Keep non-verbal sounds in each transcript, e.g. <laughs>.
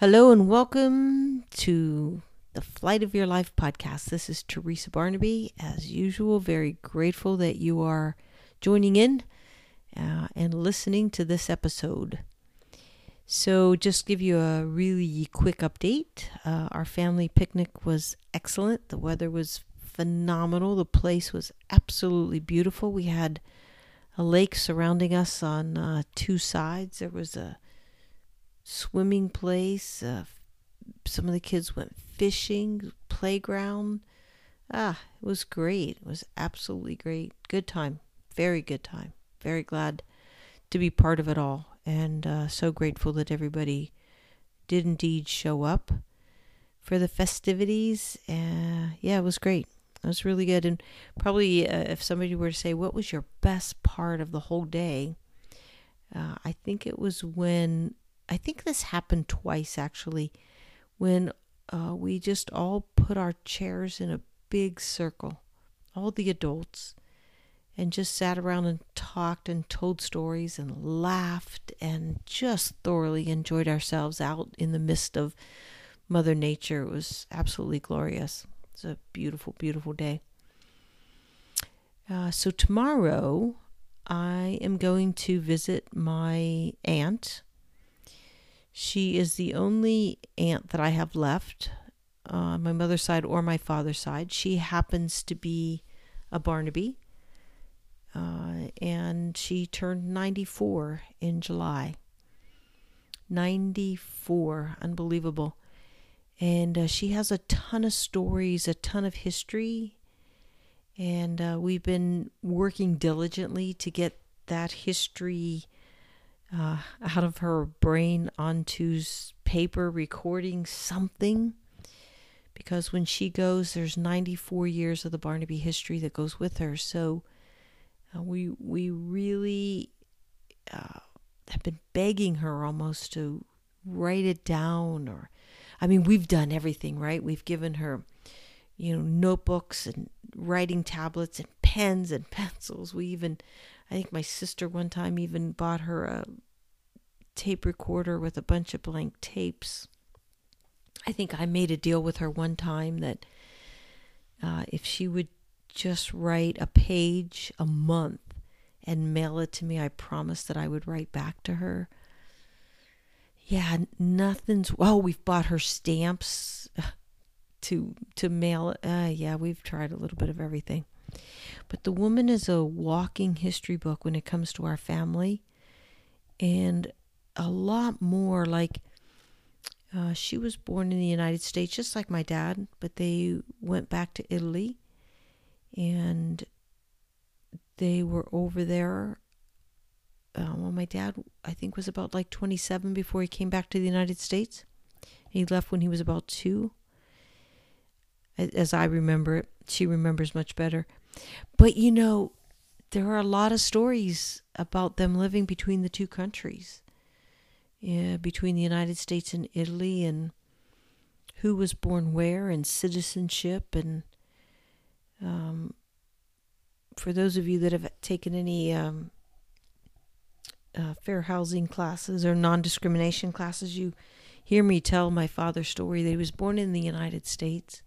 Hello and welcome to the Flight of Your Life podcast. This is Teresa Barnaby. As usual, very grateful that you are joining in uh, and listening to this episode. So, just give you a really quick update. Uh, our family picnic was excellent. The weather was phenomenal. The place was absolutely beautiful. We had a lake surrounding us on uh, two sides. There was a swimming place. Uh, some of the kids went fishing, playground. Ah, it was great. It was absolutely great. Good time. Very good time. Very glad to be part of it all. And uh, so grateful that everybody did indeed show up for the festivities. Uh, yeah, it was great. It was really good. And probably uh, if somebody were to say, what was your best part of the whole day? Uh, I think it was when I think this happened twice actually, when uh, we just all put our chairs in a big circle, all the adults, and just sat around and talked and told stories and laughed and just thoroughly enjoyed ourselves out in the midst of Mother Nature. It was absolutely glorious. It's a beautiful, beautiful day. Uh, so tomorrow, I am going to visit my aunt she is the only aunt that I have left on uh, my mother's side or my father's side. She happens to be a Barnaby, uh, and she turned 94 in July. 94, unbelievable. And uh, she has a ton of stories, a ton of history, and uh, we've been working diligently to get that history uh, out of her brain onto paper, recording something. Because when she goes, there's 94 years of the Barnaby history that goes with her. So uh, we we really uh, have been begging her almost to write it down. Or, I mean, we've done everything right. We've given her, you know, notebooks and writing tablets and pens and pencils. We even I think my sister one time even bought her a tape recorder with a bunch of blank tapes. I think I made a deal with her one time that uh, if she would just write a page a month and mail it to me, I promised that I would write back to her. Yeah, nothing's. Oh, we've bought her stamps to to mail. Uh, yeah, we've tried a little bit of everything. But the woman is a walking history book when it comes to our family. And a lot more like uh, she was born in the United States, just like my dad, but they went back to Italy and they were over there. Uh, well, my dad, I think, was about like 27 before he came back to the United States. He left when he was about two. As I remember it, she remembers much better. But you know, there are a lot of stories about them living between the two countries. Yeah, between the United States and Italy and who was born where and citizenship and um, for those of you that have taken any um, uh, fair housing classes or non-discrimination classes you hear me tell my father's story that he was born in the united states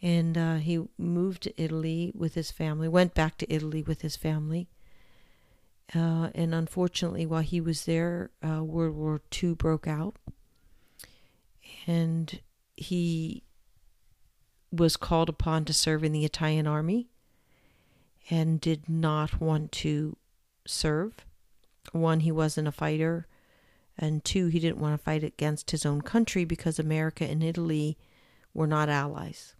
and uh, he moved to italy with his family went back to italy with his family uh, and unfortunately, while he was there, uh, World War II broke out. And he was called upon to serve in the Italian army and did not want to serve. One, he wasn't a fighter. And two, he didn't want to fight against his own country because America and Italy were not allies.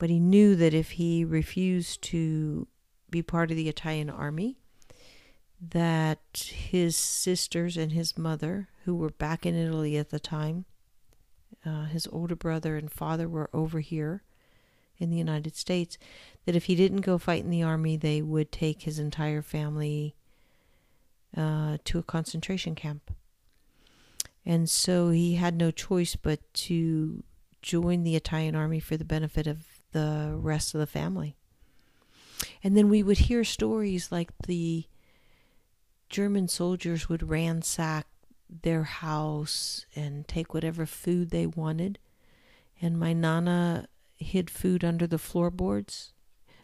But he knew that if he refused to be part of the Italian army, that his sisters and his mother, who were back in Italy at the time, uh, his older brother and father were over here in the United States, that if he didn't go fight in the army, they would take his entire family uh, to a concentration camp. And so he had no choice but to join the Italian army for the benefit of the rest of the family. And then we would hear stories like the German soldiers would ransack their house and take whatever food they wanted. And my nana hid food under the floorboards,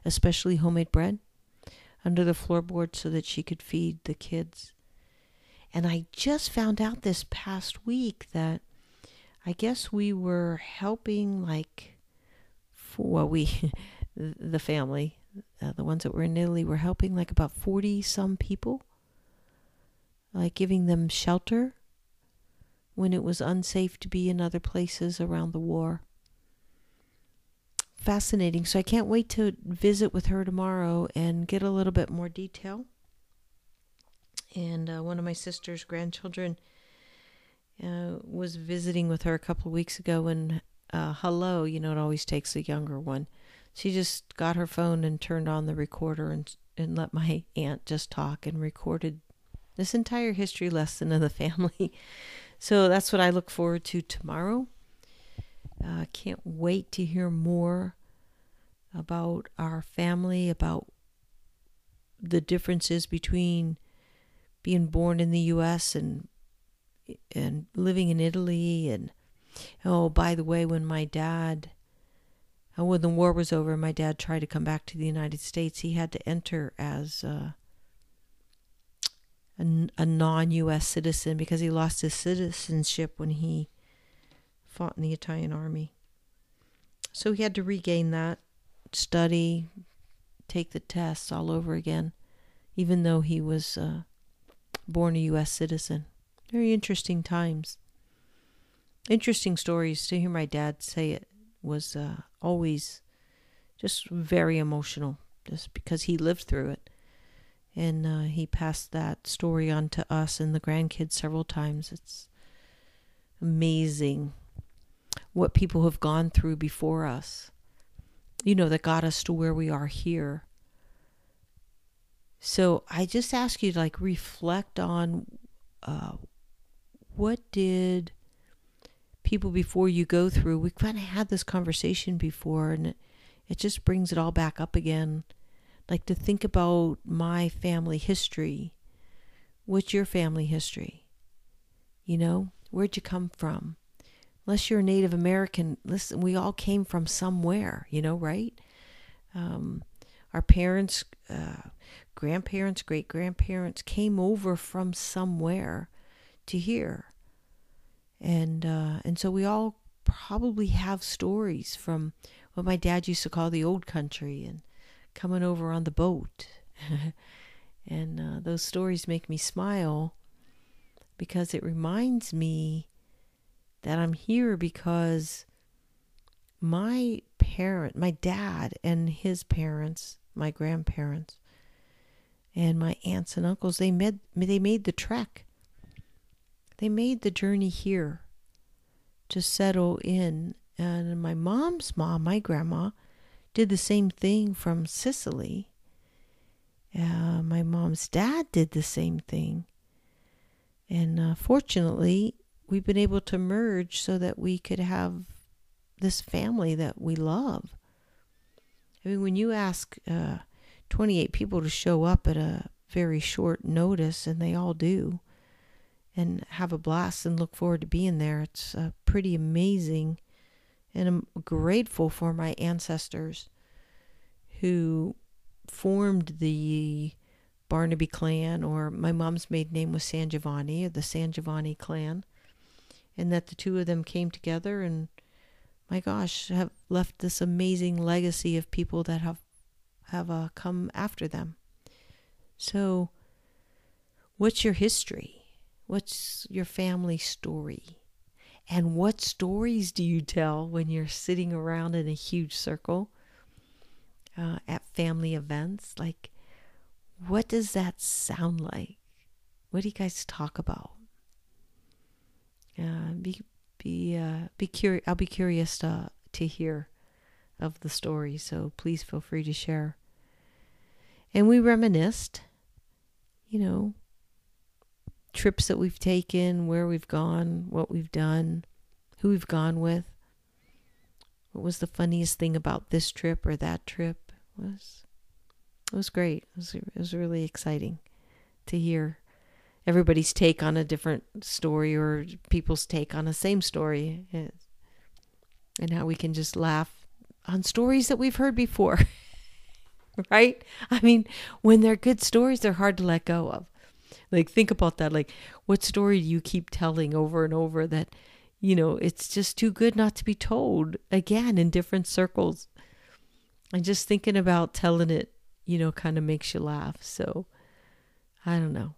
especially homemade bread, under the floorboards so that she could feed the kids. And I just found out this past week that I guess we were helping, like, well, we, <laughs> the family, uh, the ones that were in Italy, were helping like about 40 some people, like giving them shelter when it was unsafe to be in other places around the war. Fascinating. So I can't wait to visit with her tomorrow and get a little bit more detail. And uh, one of my sister's grandchildren uh, was visiting with her a couple of weeks ago, and uh, hello, you know, it always takes a younger one. She just got her phone and turned on the recorder and and let my <laughs> aunt just talk and recorded this entire history lesson of the family. <laughs> So that's what I look forward to tomorrow. I uh, can't wait to hear more about our family, about the differences between being born in the U.S. and and living in Italy. And oh, by the way, when my dad, uh, when the war was over, my dad tried to come back to the United States. He had to enter as uh, a, a non US citizen because he lost his citizenship when he fought in the Italian army. So he had to regain that, study, take the tests all over again, even though he was uh, born a U.S. citizen. Very interesting times. Interesting stories. To hear my dad say it was uh, always just very emotional, just because he lived through it. And uh, he passed that story on to us and the grandkids several times. It's amazing what people have gone through before us, you know, that got us to where we are here. So I just ask you to like reflect on uh, what did people before you go through. We kind of had this conversation before, and it, it just brings it all back up again like to think about my family history. What's your family history? You know, where'd you come from? Unless you're a Native American, listen, we all came from somewhere, you know, right? Um, our parents, uh, grandparents, great grandparents came over from somewhere to here. And uh, and so we all probably have stories from what my dad used to call the old country and coming over on the boat. <laughs> and uh, those stories make me smile because it reminds me that I'm here because my parent, my dad and his parents, my grandparents, and my aunts and uncles, they made they made the trek. They made the journey here to settle in. And my mom's mom, my grandma, did the same thing from Sicily. Uh, my mom's dad did the same thing. And uh, fortunately, we've been able to merge so that we could have this family that we love. I mean, when you ask uh, 28 people to show up at a very short notice, and they all do, and have a blast and look forward to being there, it's uh, pretty amazing and I'm grateful for my ancestors who formed the Barnaby clan, or my mom's maiden name was San Giovanni, or the San Giovanni clan, and that the two of them came together and, my gosh, have left this amazing legacy of people that have have uh, come after them. So, what's your history? What's your family story? And what stories do you tell when you're sitting around in a huge circle uh, at family events? Like, what does that sound like? What do you guys talk about? Uh, be be uh, be curious. I'll be curious to to hear of the story. So please feel free to share. And we reminisced, you know, trips that we've taken, where we've gone, what we've done, who we've gone with. What was the funniest thing about this trip or that trip? It was it was great. It was, it was really exciting to hear everybody's take on a different story or people's take on the same story and how we can just laugh on stories that we've heard before <laughs> right i mean when they're good stories they're hard to let go of like think about that like what story do you keep telling over and over that you know it's just too good not to be told again in different circles and just thinking about telling it you know kind of makes you laugh so i don't know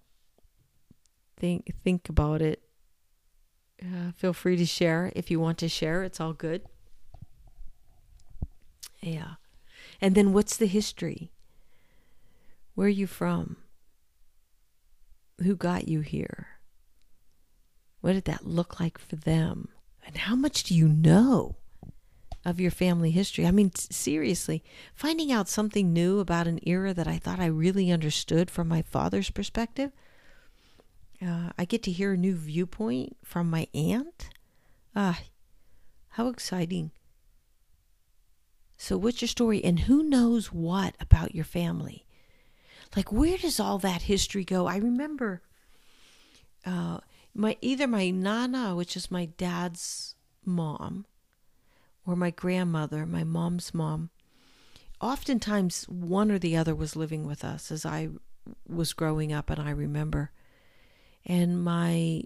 think think about it. Uh, feel free to share if you want to share. It's all good. Yeah. And then what's the history? Where are you from? Who got you here? What did that look like for them? And how much do you know of your family history? I mean, seriously, finding out something new about an era that I thought I really understood from my father's perspective uh, I get to hear a new viewpoint from my aunt. Ah, how exciting. So, what's your story? And who knows what about your family? Like, where does all that history go? I remember uh, my either my nana, which is my dad's mom, or my grandmother, my mom's mom. Oftentimes, one or the other was living with us as I was growing up, and I remember. And my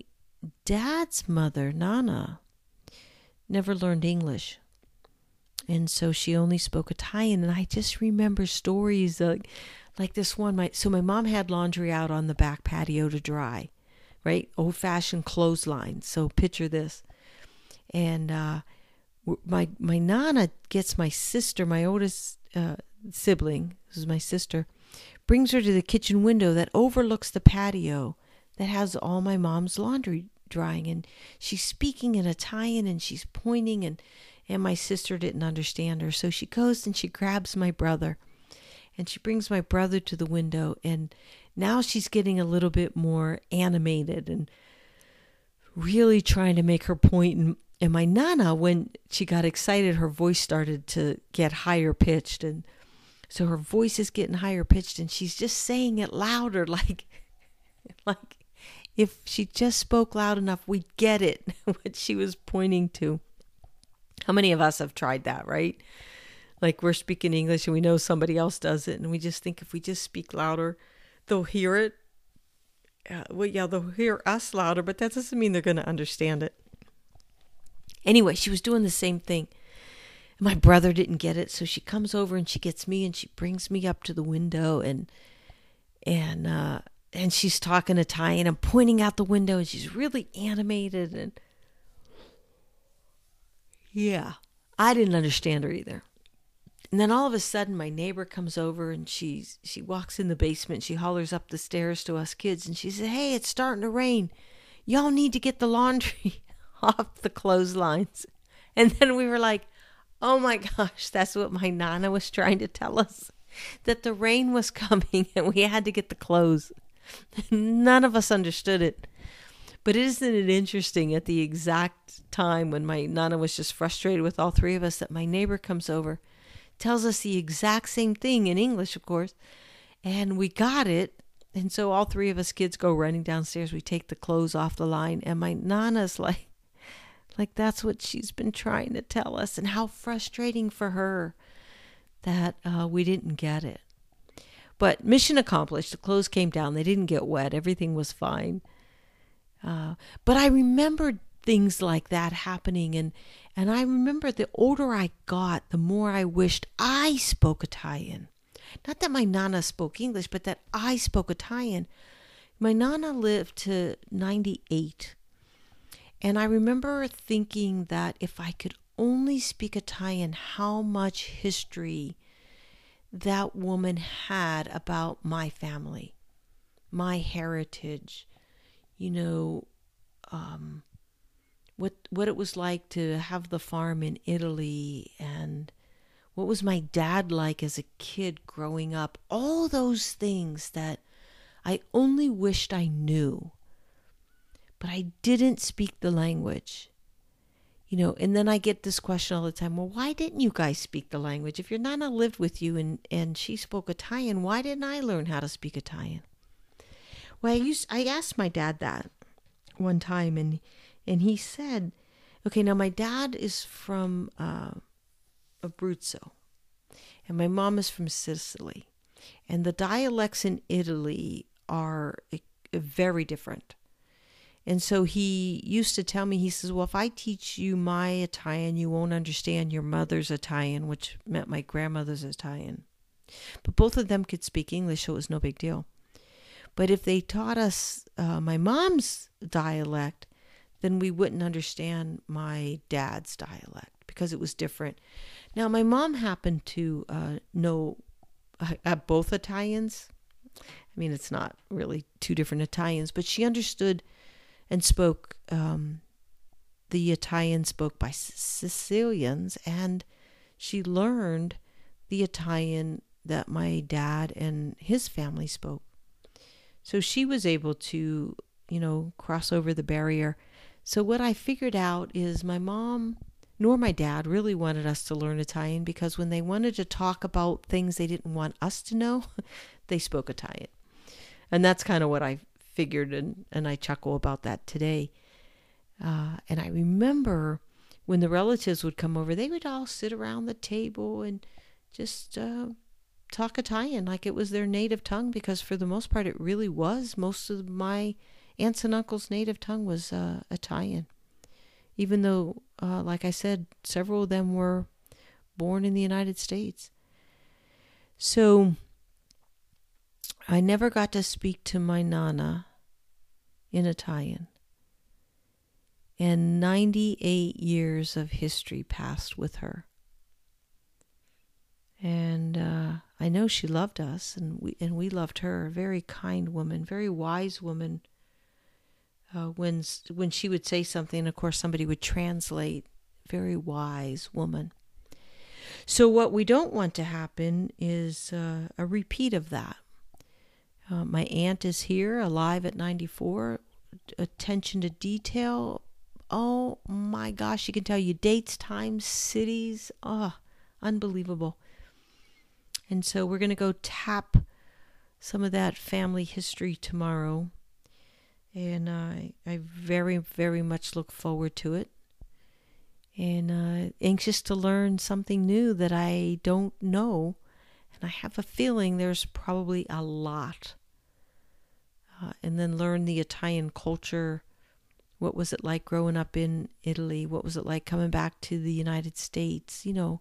dad's mother, Nana, never learned English. And so she only spoke Italian. And I just remember stories like, like this one. My, so my mom had laundry out on the back patio to dry, right? Old fashioned clothesline. So picture this. And uh, my, my Nana gets my sister, my oldest uh, sibling, this is my sister, brings her to the kitchen window that overlooks the patio that has all my mom's laundry drying and she's speaking in Italian and she's pointing and and my sister didn't understand her so she goes and she grabs my brother and she brings my brother to the window and now she's getting a little bit more animated and really trying to make her point and, and my nana when she got excited her voice started to get higher pitched and so her voice is getting higher pitched and she's just saying it louder <laughs> like like if she just spoke loud enough, we'd get it, <laughs> what she was pointing to. How many of us have tried that, right? Like we're speaking English and we know somebody else does it, and we just think if we just speak louder, they'll hear it. Uh, well, yeah, they'll hear us louder, but that doesn't mean they're going to understand it. Anyway, she was doing the same thing. My brother didn't get it, so she comes over and she gets me and she brings me up to the window and and uh, and she's talking to Ty and I'm pointing out the window and she's really animated and yeah, I didn't understand her either. And then all of a sudden my neighbor comes over and she's she walks in the basement, she hollers up the stairs to us kids and she says, "Hey, it's starting to rain. Y'all need to get the laundry <laughs> off the clotheslines." And then we were like, "Oh my gosh, that's what my nana was trying to tell us." That the rain was coming and we had to get the clothes. <laughs> None of us understood it. But isn't it interesting at the exact time when my Nana was just frustrated with all three of us that my neighbor comes over, tells us the exact same thing in English, of course, and we got it. And so all three of us kids go running downstairs. We take the clothes off the line, and my Nana's like, like that's what she's been trying to tell us, and how frustrating for her that uh, we didn't get it. But mission accomplished. The clothes came down. They didn't get wet. Everything was fine. Uh, but I remembered things like that happening, and and I remember the older I got, the more I wished I spoke Italian. Not that my nana spoke English, but that I spoke Italian. My nana lived to 98. And I remember thinking that if I could only speak Italian, how much history that woman had about my family, my heritage, you know, um, what what it was like to have the farm in Italy and what was my dad like as a kid growing up. All those things that I only wished I knew but I didn't speak the language. You know and then i get this question all the time well why didn't you guys speak the language? If your nana lived with you and and she spoke italian why didn't i learn how to speak italian? Well, I used I asked my dad that one time, and and he said, "Okay, now my dad is from uh, Abruzzo, and my mom is from Sicily, and the dialects in Italy are very different." And so he used to tell me, he says, Well, if I teach you my Italian, you won't understand your mother's Italian, which meant my grandmother's Italian. But both of them could speak English, so it was no big deal. But if they taught us uh, my mom's dialect, then we wouldn't understand my dad's dialect because it was different. Now, my mom happened to uh, know uh, both Italians. I mean, it's not really two different Italians, but she understood and spoke um, the Italian spoke by Sicilians, and she learned the Italian that my dad and his family spoke. So she was able to, you know, cross over the barrier. So what I figured out is my mom nor my dad really wanted us to learn Italian because when they wanted to talk about things they didn't want us to know, <laughs> they spoke Italian. And that's kind of what I figured, and, and I chuckle about that today. Uh, and I remember when the relatives would come over, they would all sit around the table and just uh, talk Italian like it was their native tongue, because for the most part, it really was. Most of my aunts and uncles' native tongue was uh, Italian, even though, uh, like I said, several of them were born in the United States. So I never got to speak to my Nana in Italian. And 98 years of history passed with her. And uh, I know she loved us, and we and we loved her. A very kind woman, very wise woman. Uh, when when she would say something, of course, somebody would translate. Very wise woman. So what we don't want to happen is uh, a repeat of that. Uh, my aunt is here, alive at 94. Attention to detail. Oh my gosh, she can tell you dates, times, cities. Oh, unbelievable. And so we're going to go tap some of that family history tomorrow. And I, I very, very much look forward to it. And uh, anxious to learn something new that I don't know and I have a feeling there's probably a lot. Uh, and then learn the Italian culture. What was it like growing up in Italy? What was it like coming back to the United States? You know,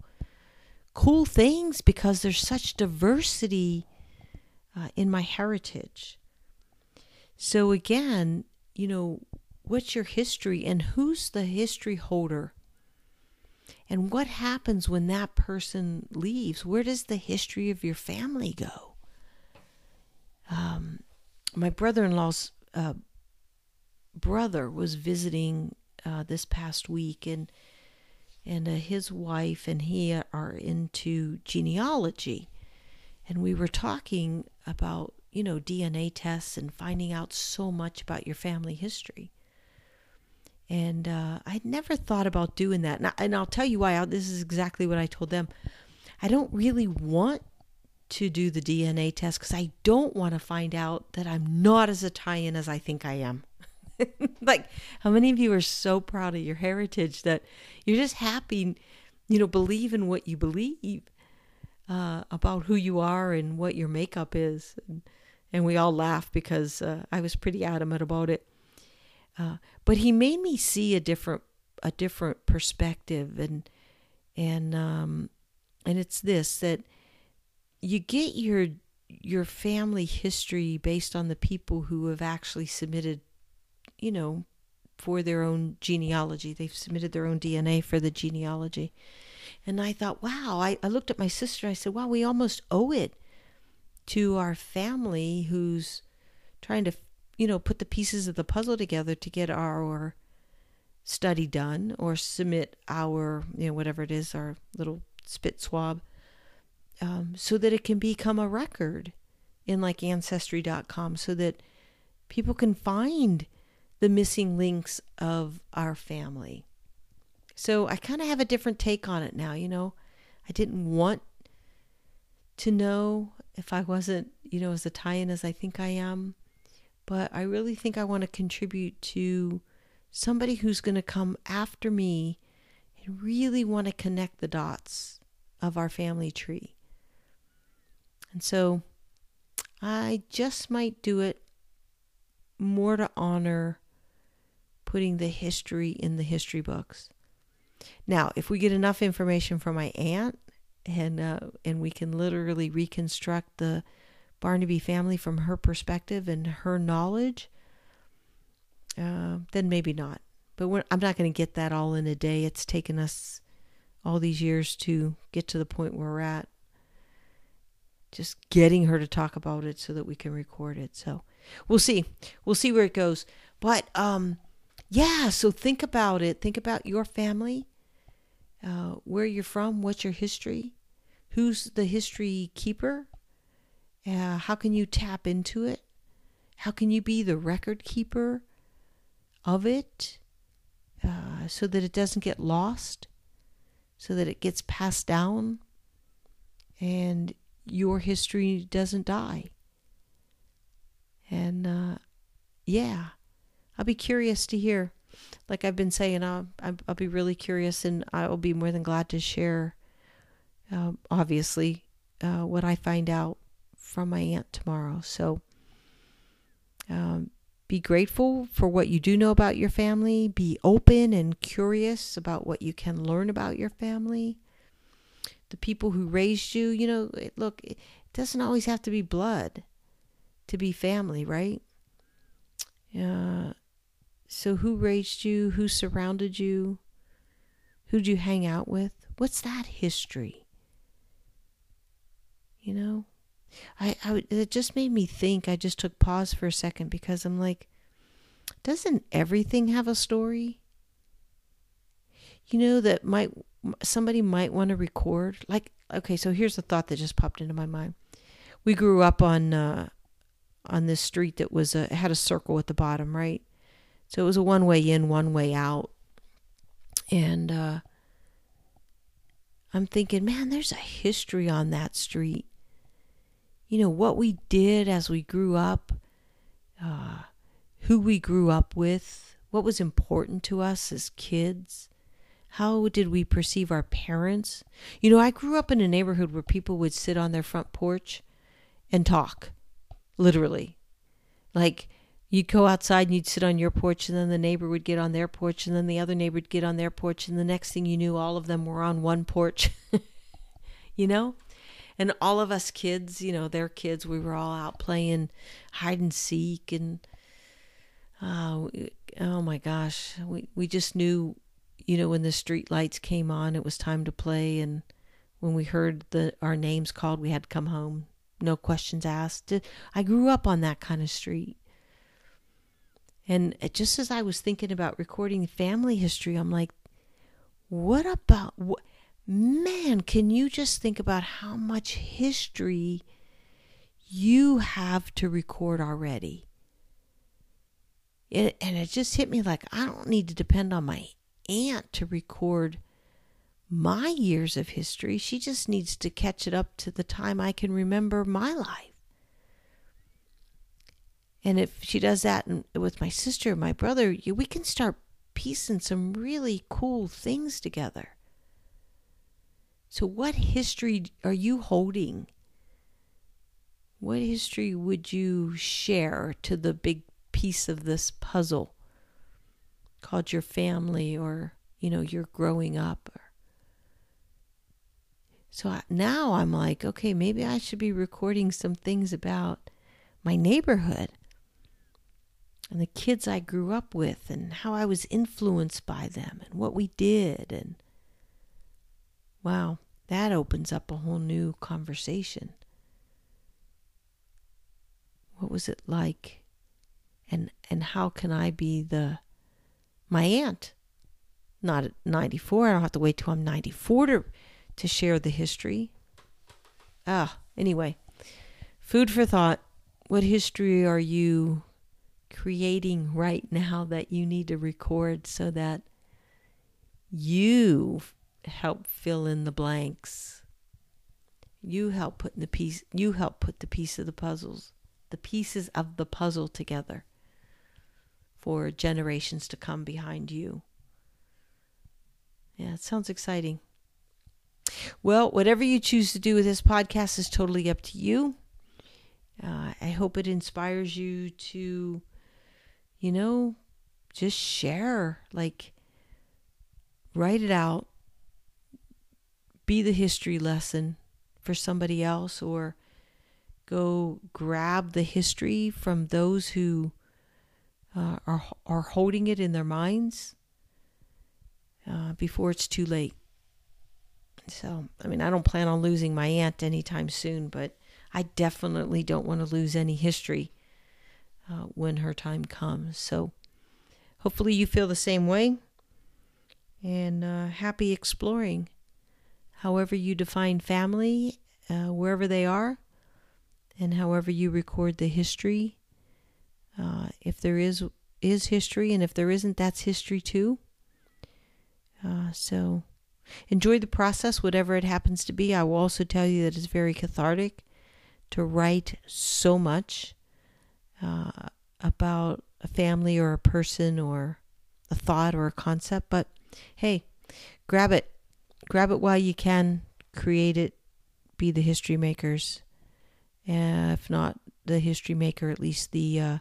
cool things because there's such diversity uh, in my heritage. So, again, you know, what's your history and who's the history holder? And what happens when that person leaves? Where does the history of your family go? Um, my brother in law's uh, brother was visiting uh, this past week, and and uh, his wife and he are into genealogy, and we were talking about you know DNA tests and finding out so much about your family history. And uh, I'd never thought about doing that. And, I, and I'll tell you why. I, this is exactly what I told them. I don't really want to do the DNA test because I don't want to find out that I'm not as Italian as I think I am. <laughs> like, how many of you are so proud of your heritage that you're just happy, you know, believe in what you believe uh, about who you are and what your makeup is? And, and we all laughed because uh, I was pretty adamant about it. Uh, but he made me see a different a different perspective. And and um and it's this that you get your your family history based on the people who have actually submitted you know for their own genealogy. They've submitted their own dna for the genealogy. And i thought wow i, I looked at my sister and i said wow we almost owe it to our family who's trying to you know, put the pieces of the puzzle together to get our study done or submit our, you know, whatever it is, our little spit swab, um, so that it can become a record in like ancestry.com so that people can find the missing links of our family. So I kind of have a different take on it now, you know. I didn't want to know if I wasn't, you know, as Italian as I think I am. but I really think I want to contribute to somebody who's going to come after me and really want to connect the dots of our family tree. And so I just might do it more to honor putting the history in the history books. Now, if we get enough information from my aunt and uh, and we can literally reconstruct the Barnaby family from her perspective and her knowledge, uh, then maybe not. But I'm not going to get that all in a day. It's taken us all these years to get to the point where we're at. Just getting her to talk about it so that we can record it. So we'll see. We'll see where it goes. But um, yeah, so think about it. Think about your family, uh, where you're from, what's your history, who's the history keeper, uh, how can you tap into it, how can you be the record keeper of it uh, so that it doesn't get lost, so that it gets passed down and your history doesn't die. And uh, yeah, I'll be curious to hear. Like I've been saying, I'll, I'll be really curious and I will be more than glad to share, uh, obviously, uh, what I find out from my aunt tomorrow. So um, be grateful for what you do know about your family. Be open and curious about what you can learn about your family. The people who raised you, you know, look, it doesn't always have to be blood to be family, right? Uh, so, who raised you? Who surrounded you? Who'd you hang out with? What's that history? You know, I, I it just made me think. I just took pause for a second because I'm like, doesn't everything have a story? You know that might somebody might want to record. Like, okay, so here's a thought that just popped into my mind. We grew up on uh, on this street that was a had a circle at the bottom, right? So it was a one way in, one way out, and uh, I'm thinking, man, there's a history on that street you know, what we did as we grew up, uh, who we grew up with, what was important to us as kids. How did we perceive our parents? You know, I grew up in a neighborhood where people would sit on their front porch and talk, literally. Like, you'd go outside and you'd sit on your porch, and then the neighbor would get on their porch, and then the other neighbor would get on their porch, and the next thing you knew, all of them were on one porch. <laughs> you know? and all of us kids, you know, their kids, we were all out playing hide and seek and uh, oh my gosh, we we just knew, you know, when the street lights came on, it was time to play, and when we heard the our names called, we had to come home, no questions asked. I grew up on that kind of street. And just as I was thinking about recording family history, I'm like, what about man, can you just think about how much history you have to record already? It, and it just hit me like I don't need to depend on my aunt to record my years of history. She just needs to catch it up to the time I can remember my life. And if she does that with my sister, my brother, we can start piecing some really cool things together. So, what history are you holding? What history would you share to the big piece of this puzzle called your family or, you know, your growing up? So now I'm like, okay, maybe I should be recording some things about my neighborhood and the kids I grew up with and how I was influenced by them and what we did and Wow, that opens up a whole new conversation. What was it like? And and how can I be the my aunt? Not at 94. I don't have to wait till I'm 94 to to share the history. Ah, anyway. Food for thought. What history are you creating right now that you need to record so that you help fill in the blanks. You help put the piece you help put the piece of the puzzles the pieces of the puzzle together for generations to come behind you. Yeah, it sounds exciting. Well, whatever you choose to do with this podcast is totally up to you. Uh, I hope it inspires you to, you know, just share, like, write it out, be the history lesson for somebody else, or go grab the history from those who uh, are are holding it in their minds uh, before it's too late. So, I mean, I don't plan on losing my aunt anytime soon, but I definitely don't want to lose any history uh, when her time comes. So, hopefully, you feel the same way. And uh, happy exploring, however you define family, uh, wherever they are, and however you record the history. Uh, if there is is history, and if there isn't, that's history too. Uh, so enjoy the process, whatever it happens to be. I will also tell you that it's very cathartic to write so much uh, about a family or a person or a thought or a concept. But hey, grab it. Grab it while you can. Create it. Be the history makers. Uh, if not the history maker, at least the uh,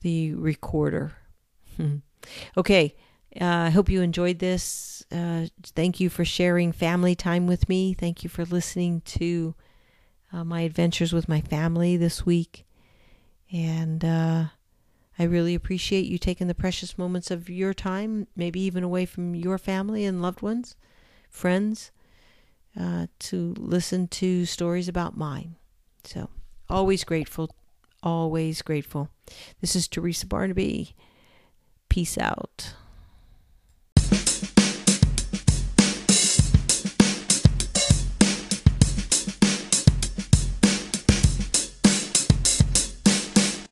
the recorder. okay. Uh, I hope you enjoyed this. Uh, thank you for sharing family time with me. Thank you for listening to uh, my adventures with my family this week. And uh, I really appreciate you taking the precious moments of your time, maybe even away from your family and loved ones, friends, uh, to listen to stories about mine. So, always grateful, always grateful. This is Teresa Barnaby. Peace out.